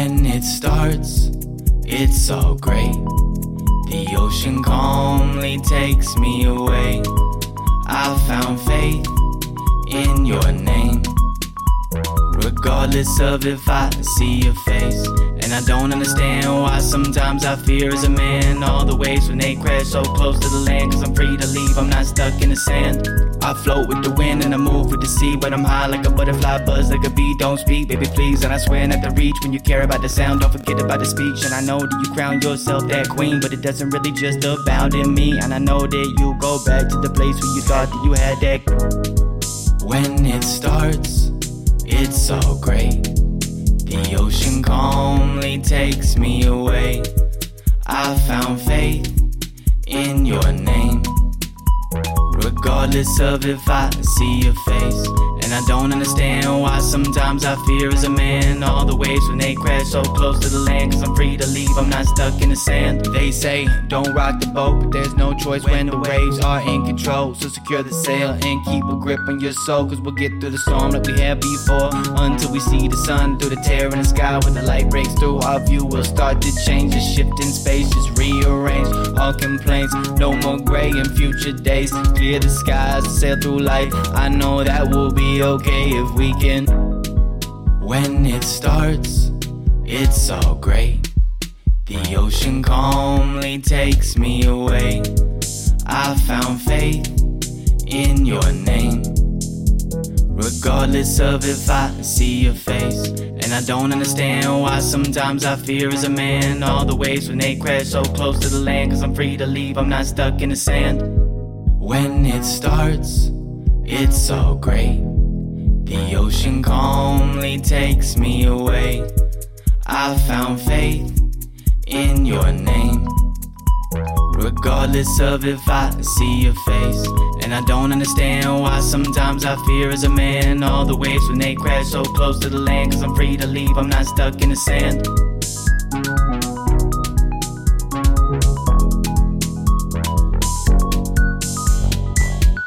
it starts, it's so great. The ocean calmly takes me away. I found faith in your name. Regardless of if I see your face. I don't understand why sometimes I fear as a man all the waves when they crash so close to the land. Cause I'm free to leave, I'm not stuck in the sand. I float with the wind and I move with the sea, but I'm high like a butterfly, buzz like a bee. Don't speak, baby, please. And I swear not to reach when you care about the sound, don't forget about the speech. And I know that you crown yourself that queen, but it doesn't really just abound in me. And I know that you go back to the place where you thought that you had that. When it starts, it's so great. The ocean calmly takes me away. I found faith in your name. Regardless of if I see your face. I don't understand why sometimes I fear as a man all the waves when they crash so close to the land. Cause I'm free to leave, I'm not stuck in the sand. They say, don't rock the boat, but there's no choice when the waves are in control. So secure the sail and keep a grip on your soul. Cause we'll get through the storm like we have before. Until we see the sun through the tear in the sky. When the light breaks through, our view will start to change. The shift in space, just rearrange all complaints. No more gray in future days. Clear the skies, sail through life. I know that will be okay if we can. When it starts, it's all great. The ocean calmly takes me away. I found faith in your name. Regardless of if I see your face. And I don't understand why sometimes I fear as a man all the waves when they crash so close to the land. Cause I'm free to leave, I'm not stuck in the sand. When it starts, it's all great. The ocean calmly takes me away. I found faith in your name. Regardless of if I see your face. And I don't understand why sometimes I fear as a man all the waves when they crash so close to the land. Cause I'm free to leave, I'm not stuck in the sand.